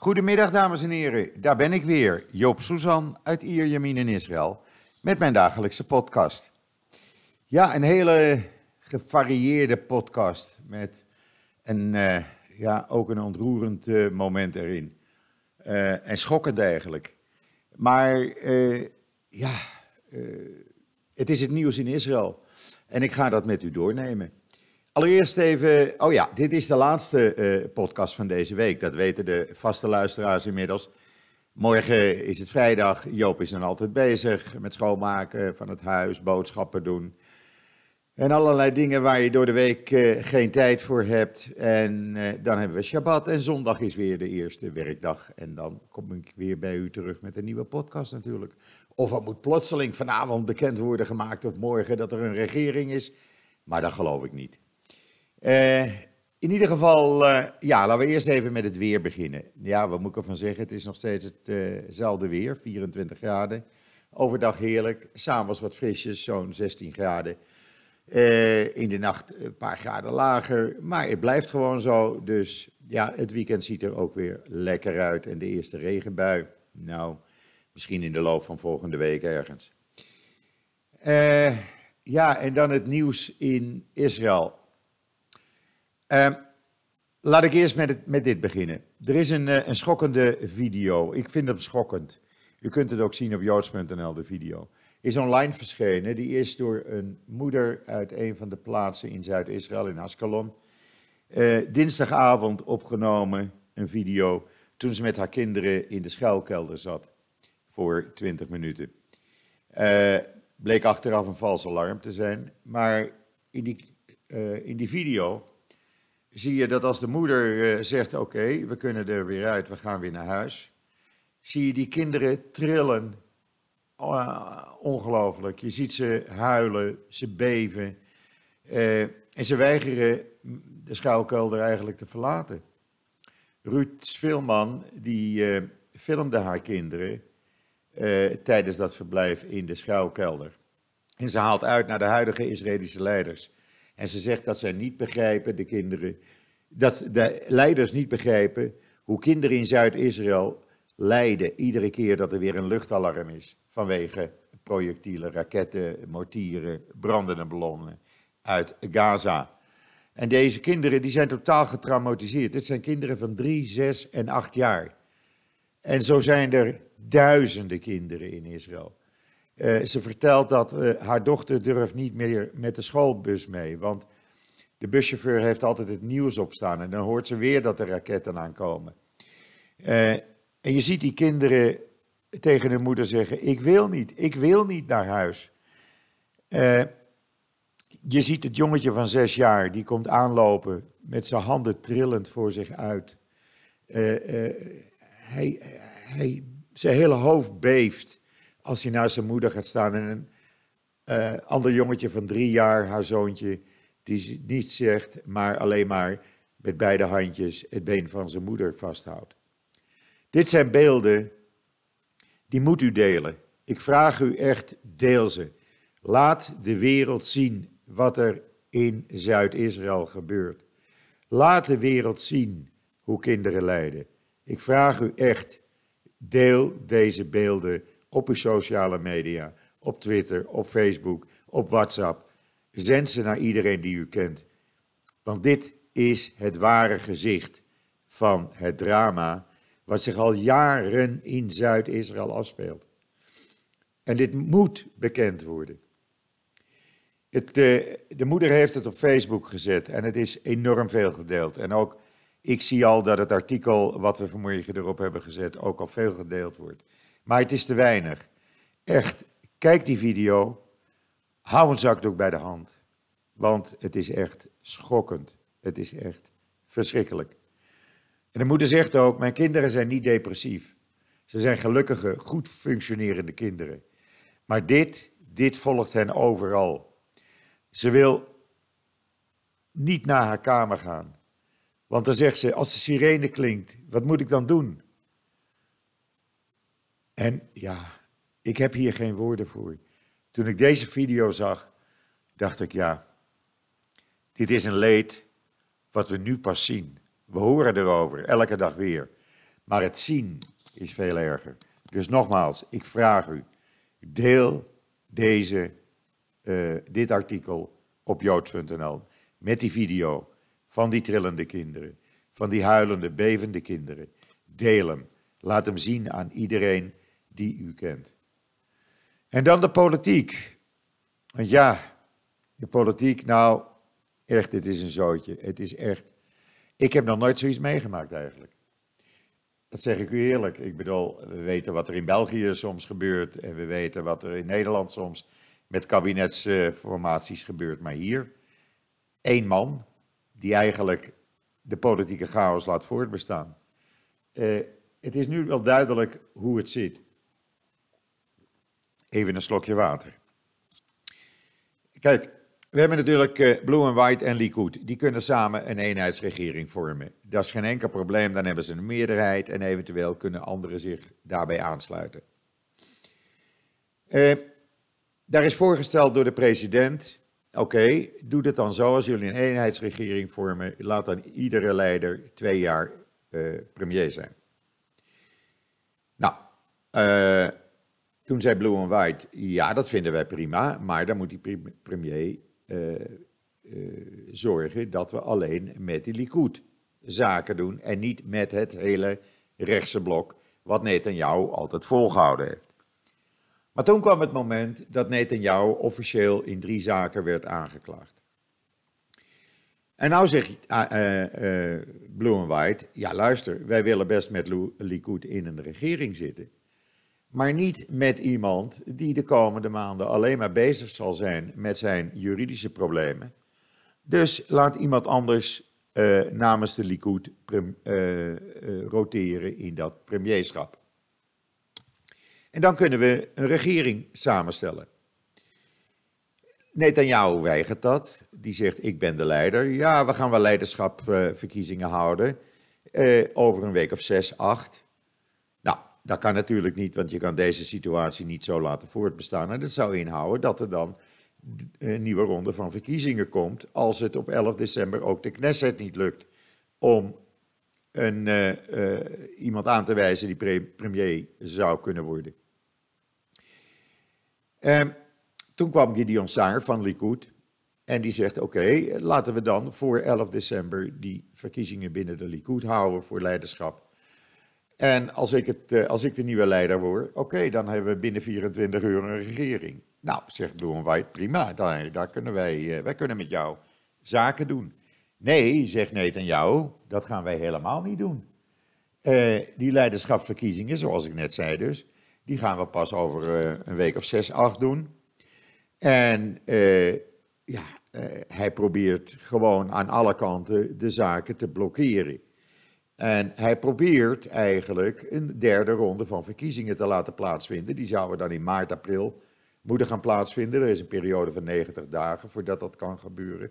Goedemiddag, dames en heren. Daar ben ik weer, Joop Suzan uit Ierjemien in Israël, met mijn dagelijkse podcast. Ja, een hele gevarieerde podcast met een, uh, ja, ook een ontroerend uh, moment erin. Uh, en schokkend eigenlijk. Maar ja, het is het nieuws in Israël. En ik ga dat met u doornemen. Allereerst even, oh ja, dit is de laatste uh, podcast van deze week. Dat weten de vaste luisteraars inmiddels. Morgen is het vrijdag. Joop is dan altijd bezig met schoonmaken van het huis, boodschappen doen. En allerlei dingen waar je door de week uh, geen tijd voor hebt. En uh, dan hebben we Shabbat en zondag is weer de eerste werkdag. En dan kom ik weer bij u terug met een nieuwe podcast natuurlijk. Of het moet plotseling vanavond bekend worden gemaakt of morgen dat er een regering is. Maar dat geloof ik niet. Uh, in ieder geval, uh, ja, laten we eerst even met het weer beginnen. Ja, wat moet ik ervan zeggen? Het is nog steeds hetzelfde uh weer, 24 graden. Overdag heerlijk, s'avonds wat frisjes, zo'n 16 graden. In de nacht een paar graden lager, maar het blijft gewoon zo. Dus ja, het weekend ziet er ook weer lekker uit. En de eerste regenbui, nou, misschien in de loop van volgende week ergens. ja, en dan het nieuws in Israël. Uh, laat ik eerst met, met, dit beginnen. Er is een, uh, een, schokkende video. Ik vind hem schokkend. U kunt het ook zien op joods.nl, de video. Is online verschenen. Die is door een moeder uit een van de plaatsen in Zuid-Israël, in Ascalon. Uh, dinsdagavond opgenomen, een video, toen ze met haar kinderen in de schuilkelder zat. Voor 20 minuten. Uh, bleek achteraf een vals alarm te zijn. Maar in die, in die video zie je dat als de moeder uh, zegt: Oké, we kunnen er weer uit, we gaan weer naar huis. Zie je die kinderen trillen. Oh, ongelooflijk. Je ziet ze huilen, ze beven. Uh, en ze weigeren de schuilkelder eigenlijk te verlaten. Ruud Svilman, die uh, filmde haar kinderen tijdens dat verblijf in de schuilkelder. En ze haalt uit naar de huidige Israëlische leiders. En ze zegt dat zij niet begrijpen, de kinderen, dat de leiders niet begrijpen hoe kinderen in Zuid-Israël lijden iedere keer dat er weer een luchtalarm is vanwege projectielen, raketten, mortieren, brandende ballonnen uit Gaza. En deze kinderen die zijn totaal getraumatiseerd. Dit zijn kinderen van drie, zes en acht jaar. En zo zijn er duizenden kinderen in Israël. Uh, ze vertelt dat uh, haar dochter durft niet meer met de schoolbus mee, want de buschauffeur heeft altijd het nieuws opstaan en dan hoort ze weer dat er raketten aankomen. Uh, en je ziet die kinderen tegen hun moeder zeggen: Ik wil niet, ik wil niet naar huis. je ziet het jongetje van zes jaar, die komt aanlopen met zijn handen trillend voor zich uit. hij, hij, zijn hele hoofd beeft als hij naast zijn moeder gaat staan en een uh, ander jongetje van drie jaar, haar zoontje, die niet zegt, maar alleen maar met beide handjes het been van zijn moeder vasthoudt. Dit zijn beelden die moet u delen. Ik vraag u echt, deel ze. Laat de wereld zien wat er in Zuid-Israël gebeurt. Laat de wereld zien hoe kinderen lijden. Ik vraag u echt, deel deze beelden op uw sociale media, op Twitter, op Facebook, op WhatsApp. Zend ze naar iedereen die u kent. Want dit is het ware gezicht van het drama wat zich al jaren in Zuid-Israël afspeelt. En dit moet bekend worden. Het, de, de, moeder heeft het op Facebook gezet en het is enorm veel gedeeld. En ook ik zie al dat het artikel wat we vanmorgen erop hebben gezet ook al veel gedeeld wordt. Maar het is te weinig. Echt, kijk die video. Hou een zakdoek bij de hand. Want het is echt schokkend. Het is echt verschrikkelijk. En de moeder zegt ook: Mijn kinderen zijn niet depressief. Ze zijn gelukkige, goed functionerende kinderen. Maar dit, dit volgt hen overal. Ze wil niet naar haar kamer gaan. Want dan zegt ze: Als de sirene klinkt, wat moet ik dan doen? En ja, ik heb hier geen woorden voor. Toen ik deze video zag, dacht ik, ja, dit is een leed wat we nu pas zien. We horen erover, elke dag weer. Maar het zien is veel erger. Dus nogmaals, ik vraag u, deel deze, uh, dit artikel op joods.nl met die video van die trillende kinderen, van die huilende, bevende kinderen. Deel hem. Laat hem zien aan iedereen die u kent. En dan de politiek. Want ja, de politiek, nou, echt, het is een zootje. Het is echt. Ik heb nog nooit zoiets meegemaakt eigenlijk. Dat zeg ik u eerlijk. Ik bedoel, we weten wat er in België soms gebeurt en we weten wat er in Nederland soms met kabinetsformaties gebeurt. Maar hier, één man die eigenlijk de politieke chaos laat voortbestaan. Uh, het is nu wel duidelijk hoe het zit. Even een slokje water. Kijk, we hebben natuurlijk uh, Blue and White en Likud. Die kunnen samen een eenheidsregering vormen. Dat is geen enkel probleem. Dan hebben ze een meerderheid en eventueel kunnen anderen zich daarbij aansluiten. Uh, daar is voorgesteld door de president. Oké, doe het dan zo als jullie een eenheidsregering vormen. Laat dan iedere leider twee jaar uh, premier zijn. Nou, uh, toen zei Blue and White, ja, dat vinden wij prima, maar dan moet die premier uh, zorgen dat we alleen met die Likud zaken doen en niet met het hele rechtse blok, wat Netanyahu altijd volgehouden heeft. Maar toen kwam het moment dat Netanyahu officieel in drie zaken werd aangeklaagd. En nou zegt uh, uh, Blue and White, ja luister, wij willen best met Likud in een regering zitten. Maar niet met iemand die de komende maanden alleen maar bezig zal zijn met zijn juridische problemen. Dus laat iemand anders uh, namens de Likud roteren in dat premierschap. En dan kunnen we een regering samenstellen. Netanyahu weigert dat. Die zegt, ik ben de leider. Ja, we gaan wel leiderschapverkiezingen houden. Over een week of zes, acht. Dat kan natuurlijk niet, want je kan deze situatie niet zo laten voortbestaan. En dat zou inhouden dat er dan een nieuwe ronde van verkiezingen komt. Als het op 11 december ook de Knesset niet lukt om een, uh, uh, iemand aan te wijzen die pre premier zou kunnen worden. Uh, toen kwam Gideon Saar van Likud en die zegt: Oké, laten we dan voor 11 december die verkiezingen binnen de Likud houden voor leiderschap. En als ik, het, eh, als ik de nieuwe leider word, oké, dan hebben we binnen 24 uur een regering. Nou, zegt Blue White, prima, daar, daar kunnen wij, uh, wij kunnen met jou zaken doen. Nee, zegt jou, dat gaan wij helemaal niet doen. Uh, die leiderschapsverkiezingen, zoals ik net zei dus, die gaan we pas over een week of zes, acht doen. En ja, hij probeert gewoon aan alle kanten de zaken te blokkeren. En hij probeert eigenlijk een derde ronde van verkiezingen te laten plaatsvinden. Die zouden dan in maart, april moeten gaan plaatsvinden. Er is een periode van 90 dagen voordat dat kan gebeuren.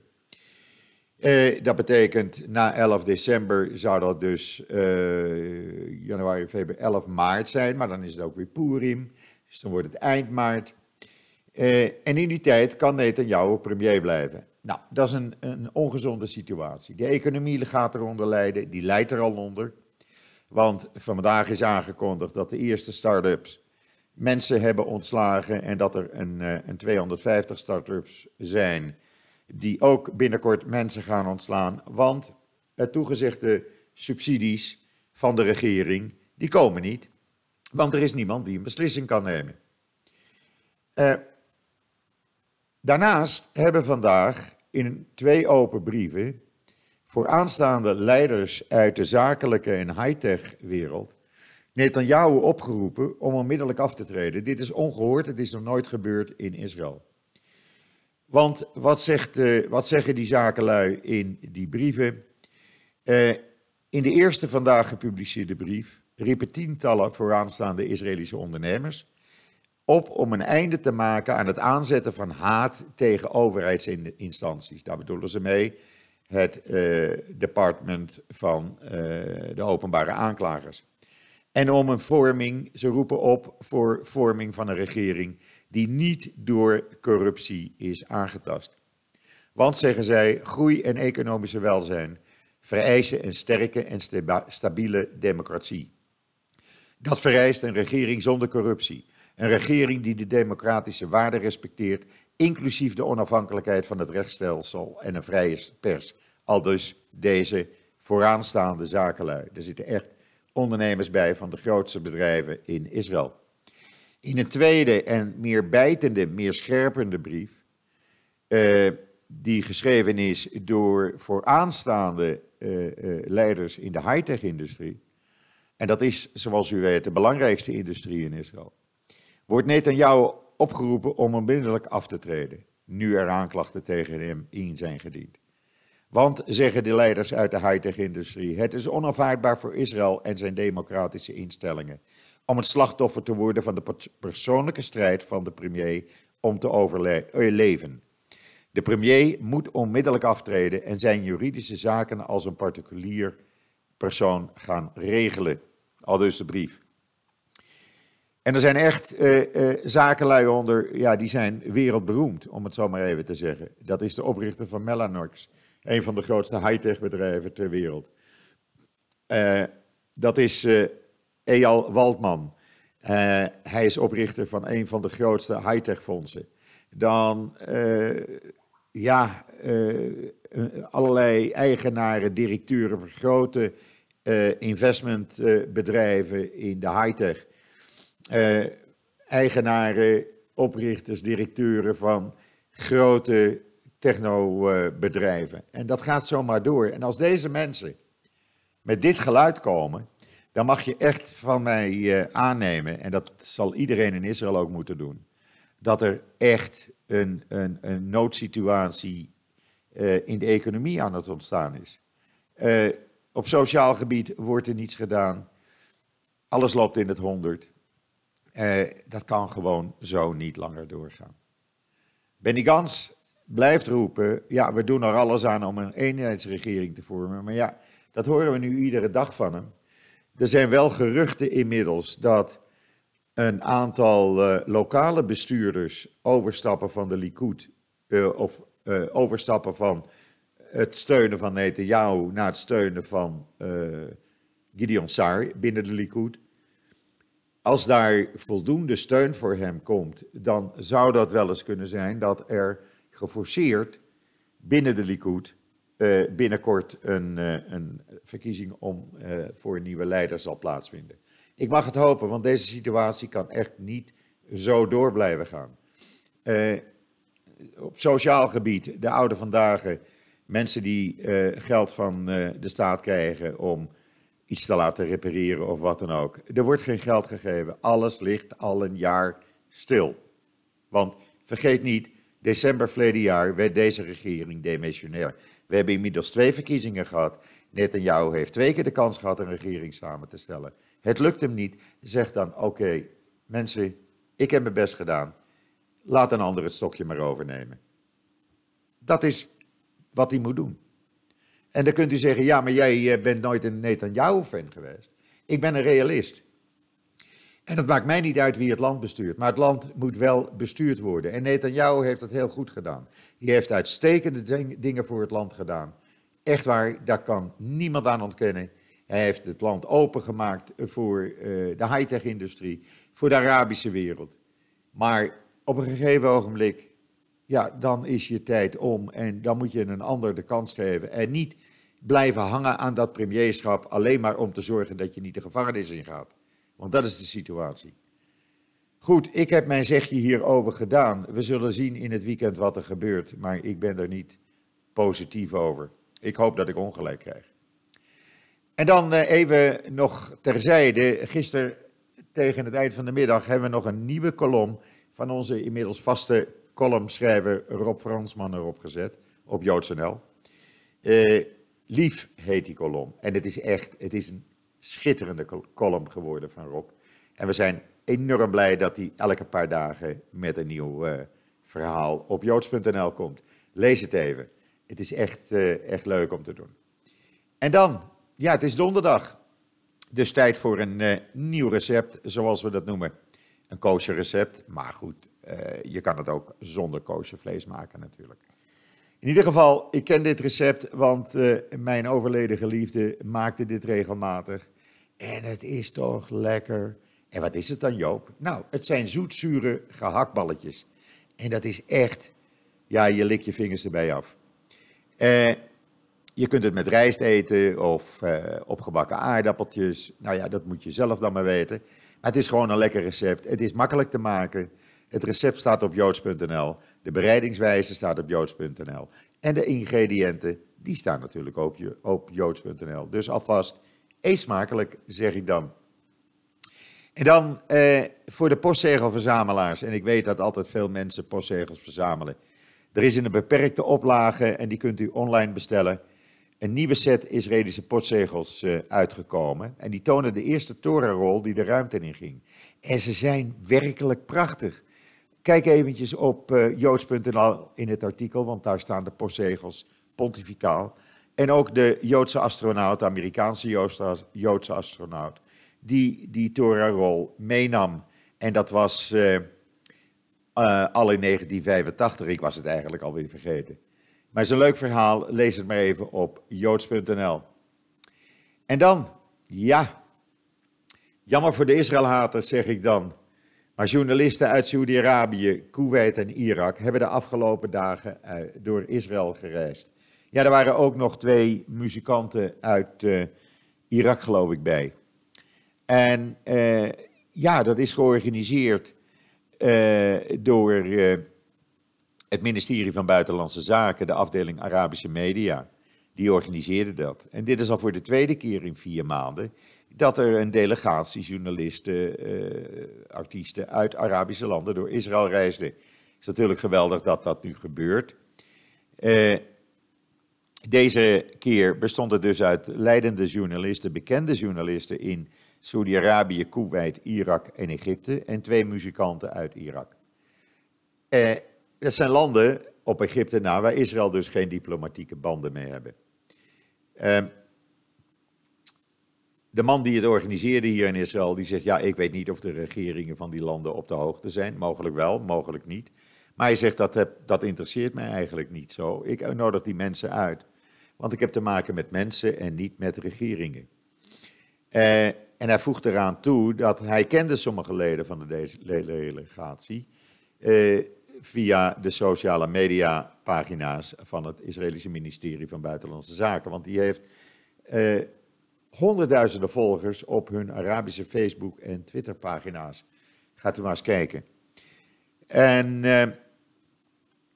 Uh, dat betekent na 11 december zou dat dus uh, januari, februari, 11 maart zijn. Maar dan is het ook weer Purim. Dus dan wordt het eind maart. Uh, en in die tijd kan Netanyahu premier blijven. Nou, dat is een, een ongezonde situatie. De economie gaat eronder lijden, die leidt er al onder. Want vandaag is aangekondigd dat de eerste start-ups mensen hebben ontslagen en dat er een, uh, een 250 start-ups zijn die ook binnenkort mensen gaan ontslaan. Want het toegezegde subsidies van de regering, die komen niet. Want er is niemand die een beslissing kan nemen. Uh, Daarnaast hebben vandaag in twee open brieven voor aanstaande leiders uit de zakelijke en high-tech wereld Netanyahu opgeroepen om onmiddellijk af te treden. Dit is ongehoord, het is nog nooit gebeurd in Israël. Want wat, zegt, uh, wat zeggen die zakenlui in die brieven? Uh, in de eerste vandaag gepubliceerde brief riepen tientallen vooraanstaande Israëlische ondernemers op om een einde te maken aan het aanzetten van haat tegen overheidsinstanties. Daar bedoelen ze mee het uh, department van uh, de openbare aanklagers. En om een vorming, ze roepen op voor vorming van een regering die niet door corruptie is aangetast. Want, zeggen zij, groei en economische welzijn vereisen een sterke en stabiele democratie. Dat vereist een regering zonder corruptie. Een regering die de democratische waarden respecteert, inclusief de onafhankelijkheid van het rechtsstelsel en een vrije pers. Al dus deze vooraanstaande zakenlui. Er zitten echt ondernemers bij van de grootste bedrijven in Israël. In een tweede en meer bijtende, meer scherpende brief, uh, die geschreven is door vooraanstaande uh, uh, leiders in de high-tech-industrie, en dat is, zoals u weet, de belangrijkste industrie in Israël, wordt Netanyahu opgeroepen om onmiddellijk af te treden, nu er aanklachten tegen hem in zijn gediend. Want, zeggen de leiders uit de high-tech-industrie, het is onaanvaardbaar voor Israël en zijn democratische instellingen om het slachtoffer te worden van de persoonlijke strijd van de premier om te overleven. De premier moet onmiddellijk aftreden en zijn juridische zaken als een particulier persoon gaan regelen. Al dus de brief. En er zijn echt uh, uh, zakenlui onder, ja, die zijn wereldberoemd, om het zo maar even te zeggen. Dat is de oprichter van Mellanox, een van de grootste high-tech bedrijven ter wereld. Uh, dat is Eyal Waldman. hij is oprichter van een van de grootste high-tech fondsen. Dan ja, allerlei eigenaren, directeuren van grote investmentbedrijven in de high-tech. Uh, eigenaren, oprichters, directeuren van grote technobedrijven. En dat gaat zomaar door. En als deze mensen met dit geluid komen, dan mag je echt van mij aannemen, en dat zal iedereen in Israël ook moeten doen, dat er echt een, een, een noodsituatie uh, in de economie aan het ontstaan is. Op sociaal gebied wordt er niets gedaan. Alles loopt in het honderd. Uh, dat kan gewoon zo niet langer doorgaan. Benny Gans blijft roepen, ja, we doen er alles aan om een eenheidsregering te vormen. Maar ja, dat horen we nu iedere dag van hem. Er zijn wel geruchten inmiddels dat een aantal uh, lokale bestuurders overstappen van de Likud, uh, of overstappen van het steunen van Netanyahu naar het steunen van Gideon Saar binnen de Likud. Als daar voldoende steun voor hem komt, dan zou dat wel eens kunnen zijn dat er geforceerd binnen de Likud binnenkort een, een verkiezing om, voor een nieuwe leider zal plaatsvinden. Ik mag het hopen, want deze situatie kan echt niet zo door blijven gaan. Op sociaal gebied, de oude vandaag, mensen die geld van de staat krijgen om iets te laten repareren of wat dan ook. Er wordt geen geld gegeven. Alles ligt al een jaar stil. Want vergeet niet, december verleden jaar werd deze regering demissionair. We hebben inmiddels twee verkiezingen gehad. Netanyahu heeft twee keer de kans gehad een regering samen te stellen. Het lukt hem niet. Zeg dan: Oké, mensen, ik heb mijn best gedaan. Laat een ander het stokje maar overnemen. Dat is wat hij moet doen. En dan kunt u zeggen: Ja, maar jij eh, bent nooit een Netanyahu-fan geweest. Ik ben een realist. En het maakt mij niet uit wie het land bestuurt, maar het land moet wel bestuurd worden. En Netanyahu heeft dat heel goed gedaan. Die heeft uitstekende dingen voor het land gedaan. Echt waar, daar kan niemand aan ontkennen. Hij heeft het land opengemaakt voor uh, de high-tech-industrie, voor de Arabische wereld. Maar op een gegeven ogenblik, ja, dan is je tijd om en dan moet je een ander de kans geven. En niet blijven hangen aan dat premierschap alleen maar om te zorgen dat je niet de gevangenis ingaat. Want dat is de situatie. Goed, ik heb mijn zegje hierover gedaan. We zullen zien in het weekend wat er gebeurt, maar ik ben er niet positief over. Ik hoop dat ik ongelijk krijg. En dan eh, even nog terzijde. Gisteren tegen het eind van de middag hebben we nog een nieuwe kolom van onze inmiddels vaste columnschrijver Rob Fransman erop gezet op JoodsNL. Uh, Lief heet die kolom. En het is echt, het is een schitterende column geworden van Rob. En we zijn enorm blij dat hij elke paar dagen met een nieuw uh, verhaal op joods.nl komt. Lees het even. Het is echt, uh, echt leuk om te doen. En dan ja, het is donderdag. Dus tijd voor een nieuw recept, zoals we dat noemen. Een kosher recept, maar goed, je kan het ook zonder kosher vlees maken natuurlijk. In ieder geval, ik ken dit recept, want uh, mijn overleden geliefde maakte dit regelmatig. En het is toch lekker. En wat is het dan, Joop? Nou, het zijn zoetzure gehaktballetjes. En dat is echt, ja, je likt je vingers erbij af. Eh, je kunt het met rijst eten of opgebakken aardappeltjes. Nou ja, dat moet je zelf dan maar weten. Maar het is gewoon een lekker recept. Het is makkelijk te maken. Het recept staat op joods.nl. De bereidingswijze staat op joods.nl. En de ingrediënten, die staan natuurlijk op, op joods.nl. Dus alvast, eet smakelijk, zeg ik dan. En dan eh, voor de postzegelverzamelaars. En ik weet dat altijd veel mensen postzegels verzamelen. Er is in een beperkte oplage, en die kunt u online bestellen, een nieuwe set Israëlische postzegels uh, uitgekomen. En die tonen de eerste torenrol die de ruimte in ging. En ze zijn werkelijk prachtig. Kijk eventjes op uh, joods.nl in het artikel, want daar staan de postzegels pontificaal. En ook de Joodse astronaut, de Amerikaanse Joodse astronaut, die die Torah-rol meenam. En dat was uh, uh, al in 1985, ik was het eigenlijk alweer vergeten. Maar het is een leuk verhaal, lees het maar even op joods.nl. En dan, ja, jammer voor de Israëlhaters zeg ik dan. Maar journalisten uit Saudi-Arabië, Kuwait en Irak hebben de afgelopen dagen eh, door Israël gereisd. Ja, er waren ook nog twee muzikanten uit uh, Irak, geloof ik, bij. En uh, ja, dat is georganiseerd door het ministerie van Buitenlandse Zaken, de afdeling Arabische Media. Die organiseerde dat. En dit is al voor de tweede keer in vier maanden dat er een delegatie journalisten, uh, artiesten uit Arabische landen door Israël reisde. Het is natuurlijk geweldig dat dat nu gebeurt. Uh, deze keer bestond het dus uit leidende journalisten, bekende journalisten in Saudi-Arabië, Kuwait, Irak en Egypte en twee muzikanten uit Irak. Uh, dat zijn landen op Egypte na waar Israël dus geen diplomatieke banden mee hebben. Uh, de man die het organiseerde hier in Israël, die zegt, ja, ik weet niet of de regeringen van die landen op de hoogte zijn. Mogelijk wel, mogelijk niet. Maar hij zegt, dat, dat interesseert mij eigenlijk niet zo. Ik nodig die mensen uit. Want ik heb te maken met mensen en niet met regeringen. Uh, en hij voegt eraan toe dat hij kende sommige leden van de delegatie uh, via de sociale media pagina's van het Israëlische ministerie van Buitenlandse Zaken. Want die heeft uh, honderdduizenden volgers op hun Arabische Facebook- en Twitterpagina's. Gaat u maar eens kijken. En uh,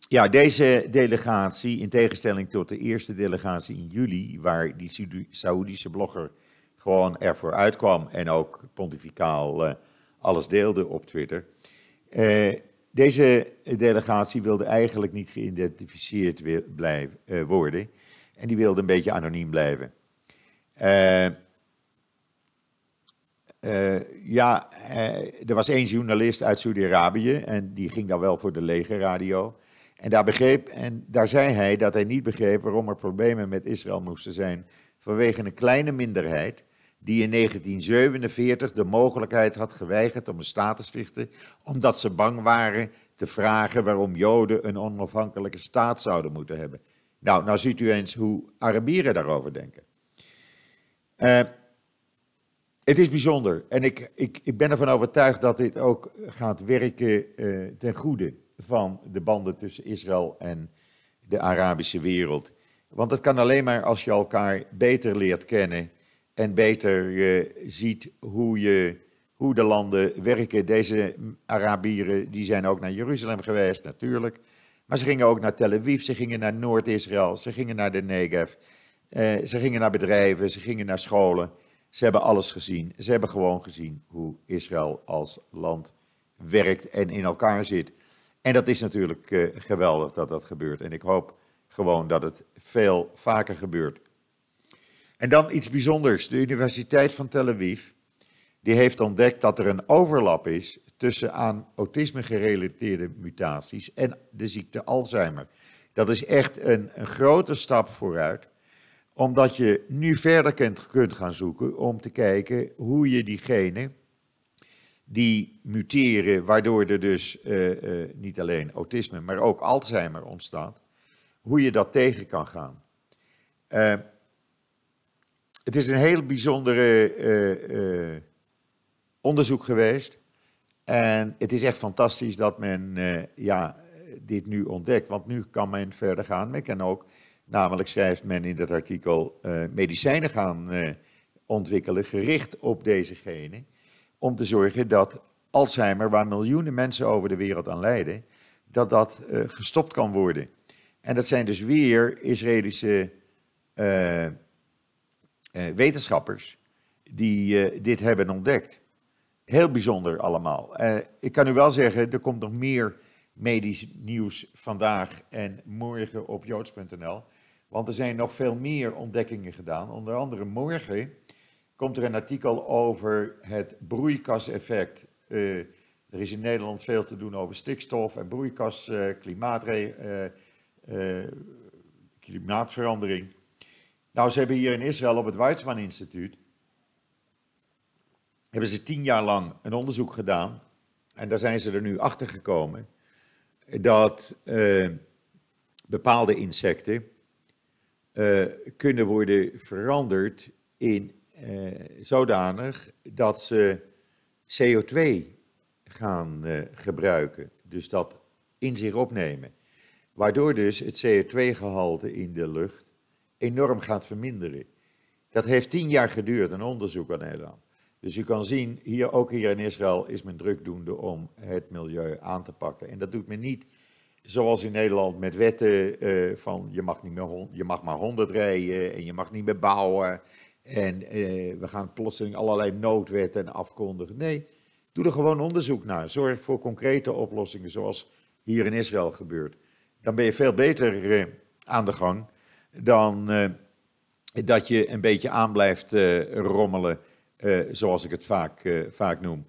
ja, deze delegatie, in tegenstelling tot de eerste delegatie in juli, waar die Saoedische blogger gewoon ervoor uitkwam en ook pontificaal uh, alles deelde op Twitter. Uh, deze delegatie wilde eigenlijk niet geïdentificeerd blijven, worden en die wilde een beetje anoniem blijven. Uh, ja, er was één journalist uit Saudi-Arabië en die ging dan wel voor de legerradio. En daar, begreep, en daar zei hij dat hij niet begreep waarom er problemen met Israël moesten zijn vanwege een kleine minderheid die in 1947 de mogelijkheid had geweigerd om een staat te stichten, omdat ze bang waren te vragen waarom Joden een onafhankelijke staat zouden moeten hebben. Nou, nou ziet u eens hoe Arabieren daarover denken. Uh, het is bijzonder en ik, ik, ik ben ervan overtuigd dat dit ook gaat werken uh, ten goede van de banden tussen Israël en de Arabische wereld. Want het kan alleen maar als je elkaar beter leert kennen en beter ziet hoe, je, hoe de landen werken. Deze Arabieren die zijn ook naar Jeruzalem geweest, natuurlijk. Maar ze gingen ook naar Tel Aviv, ze gingen naar Noord-Israël, ze gingen naar de Negev. Uh, ze gingen naar bedrijven, ze gingen naar scholen. Ze hebben alles gezien. Ze hebben gewoon gezien hoe Israël als land werkt en in elkaar zit. En dat is natuurlijk uh, geweldig dat dat gebeurt. En ik hoop gewoon dat het veel vaker gebeurt. En dan iets bijzonders. De Universiteit van Tel Aviv die heeft ontdekt dat er een overlap is tussen aan autisme gerelateerde mutaties en de ziekte Alzheimer. Dat is echt een, een grote stap vooruit omdat je nu verder kunt, gaan zoeken om te kijken hoe je diegenen die muteren, waardoor er dus uh, uh, niet alleen autisme, maar ook Alzheimer ontstaat, hoe je dat tegen kan gaan. Uh, het is een heel bijzondere uh, onderzoek geweest. En het is echt fantastisch dat men ja, dit nu ontdekt. Want nu kan men verder gaan. Men kan ook, namelijk schrijft men in dat artikel, medicijnen gaan ontwikkelen gericht op deze genen. Om te zorgen dat Alzheimer, waar miljoenen mensen over de wereld aan lijden, dat dat gestopt kan worden. En dat zijn dus weer Israëlische wetenschappers die uh, dit hebben ontdekt. Heel bijzonder allemaal. ik kan u wel zeggen, er komt nog meer medisch nieuws vandaag en morgen op joods.nl. Want er zijn nog veel meer ontdekkingen gedaan. Onder andere morgen komt er een artikel over het broeikaseffect. er is in Nederland veel te doen over stikstof en broeikas, klimaatverandering. Nou, ze hebben hier in Israël op het Weizmann Instituut, hebben ze tien jaar lang een onderzoek gedaan. En daar zijn ze er nu achter gekomen dat uh, bepaalde insecten uh, kunnen worden veranderd in uh, zodanig dat ze CO2 gaan gebruiken. Dus dat in zich opnemen. Waardoor dus het CO2-gehalte in de lucht enorm gaat verminderen. Dat heeft tien jaar geduurd, een onderzoek aan Nederland. Dus u kan zien, hier, ook hier in Israël is men drukdoende om het milieu aan te pakken. En dat doet men niet zoals in Nederland met wetten uh, van je mag, niet meer, je mag maar honderd rijden en je mag niet meer bouwen. En uh, we gaan plotseling allerlei noodwetten afkondigen. Nee, doe er gewoon onderzoek naar. Zorg voor concrete oplossingen zoals hier in Israël gebeurt dan ben je veel beter uh, aan de gang dan uh, dat je een beetje aan blijft uh, rommelen, zoals ik het vaak, vaak noem.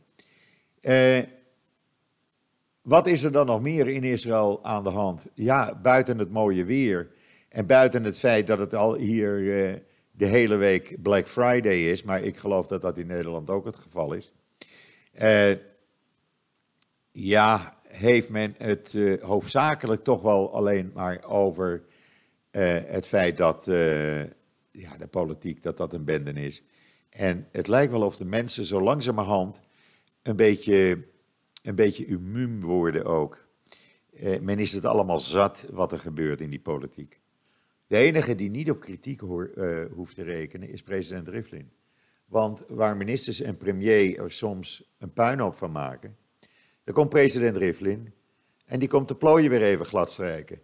wat is er dan nog meer in Israël aan de hand? Ja, buiten het mooie weer en buiten het feit dat het al hier de hele week Black Friday is, maar ik geloof dat dat in Nederland ook het geval is. ja, heeft men het hoofdzakelijk toch wel alleen maar over uh, het feit dat uh, ja, de politiek dat dat een bende is. En het lijkt wel of de mensen zo langzamerhand een beetje, een beetje immuun worden ook. men is het allemaal zat wat er gebeurt in die politiek. De enige die niet op kritiek hoeft te rekenen is president Rivlin. Want waar ministers en premier er soms een puinhoop van maken, dan komt president Rivlin en die komt de plooien weer even gladstrijken.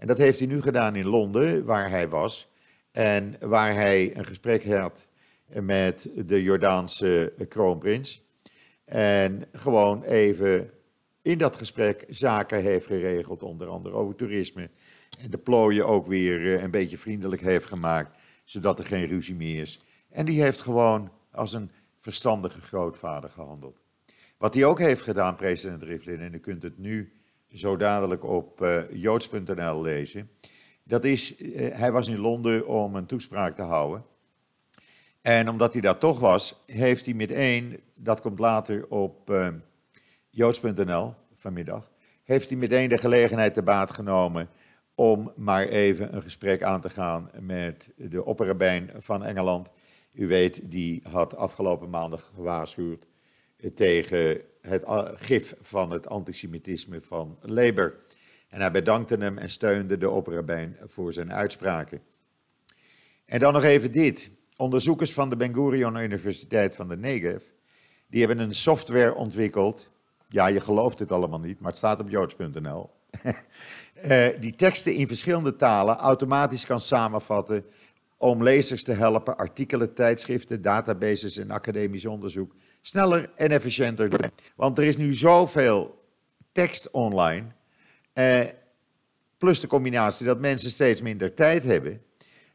En dat heeft hij nu gedaan in Londen, waar hij was. En waar hij een gesprek had met de Jordaanse kroonprins. En gewoon even in dat gesprek zaken heeft geregeld, onder andere over toerisme. En de plooien ook weer eh, een beetje vriendelijk heeft gemaakt, zodat er geen ruzie meer is. En die heeft gewoon als een verstandige grootvader gehandeld. Wat hij ook heeft gedaan, president Rivlin, en u kunt het nu zo dadelijk op uh, joods.nl lezen. Dat is, uh, hij was in Londen om een toespraak te houden. En omdat hij daar toch was, heeft hij meteen, dat komt later op uh, joods.nl vanmiddag, heeft hij meteen de gelegenheid te baat genomen om maar even een gesprek aan te gaan met de opperrabijn van Engeland. U weet, die had afgelopen maandag gewaarschuwd tegen het gif van het antisemitisme van Labour. En hij bedankte hem en steunde de opperrabijn voor zijn uitspraken. En dan nog even dit. Onderzoekers van de Ben Gurion Universiteit van de Negev, die hebben een software ontwikkeld. Ja, je gelooft het allemaal niet, maar het staat op joods.nl. Eh, die teksten in verschillende talen automatisch kan samenvatten om lezers te helpen artikelen, tijdschriften, databases en academisch onderzoek sneller en efficiënter. Want er is nu zoveel tekst online, eh, plus de combinatie dat mensen steeds minder tijd hebben,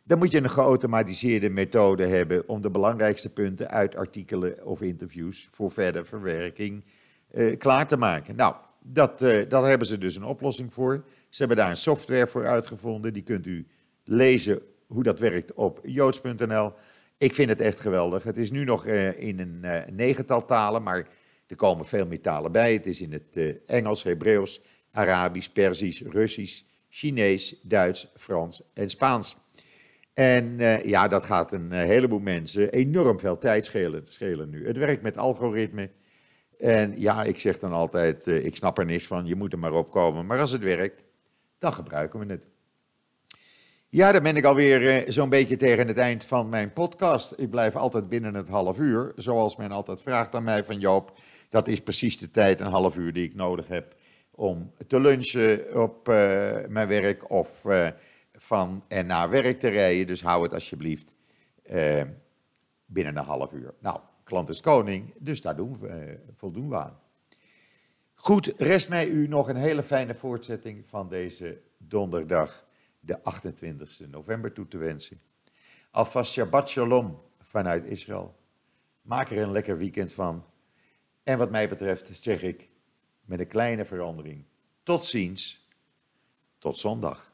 dan moet je een geautomatiseerde methode hebben om de belangrijkste punten uit artikelen of interviews voor verdere verwerking eh, klaar te maken. Nou, dat, eh, dat hebben ze dus een oplossing voor. Ze hebben daar een software voor uitgevonden, die kunt u lezen hoe dat werkt op joods.nl. Ik vind het echt geweldig. Het is nu nog uh, in een uh, negental talen, maar er komen veel meer talen bij. Het is in het uh, Engels, Hebreeuws, Arabisch, Perzisch, Russisch, Chinees, Duits, Frans en Spaans. En ja, dat gaat een heleboel mensen enorm veel tijd schelen, schelen nu. Het werkt met algoritme. En ja, ik zeg dan altijd, ik snap er niks van, je moet er maar opkomen. Maar als het werkt, dan gebruiken we het. Ja, dan ben ik alweer zo'n beetje tegen het eind van mijn podcast. Ik blijf altijd binnen het half uur. Zoals men altijd vraagt aan mij van Joop, dat is precies de tijd, een half uur die ik nodig heb om te lunchen op mijn werk of van en naar werk te rijden. Dus hou het alsjeblieft binnen een half uur. Nou, klant is koning, dus daar doen we, voldoen we aan. Goed, rest mij u nog een hele fijne voortzetting van deze donderdag, de 28 november, toe te wensen. Alvast Shabbat Shalom vanuit Israël. Maak er een lekker weekend van. En wat mij betreft zeg ik met een kleine verandering. Tot ziens. Tot zondag.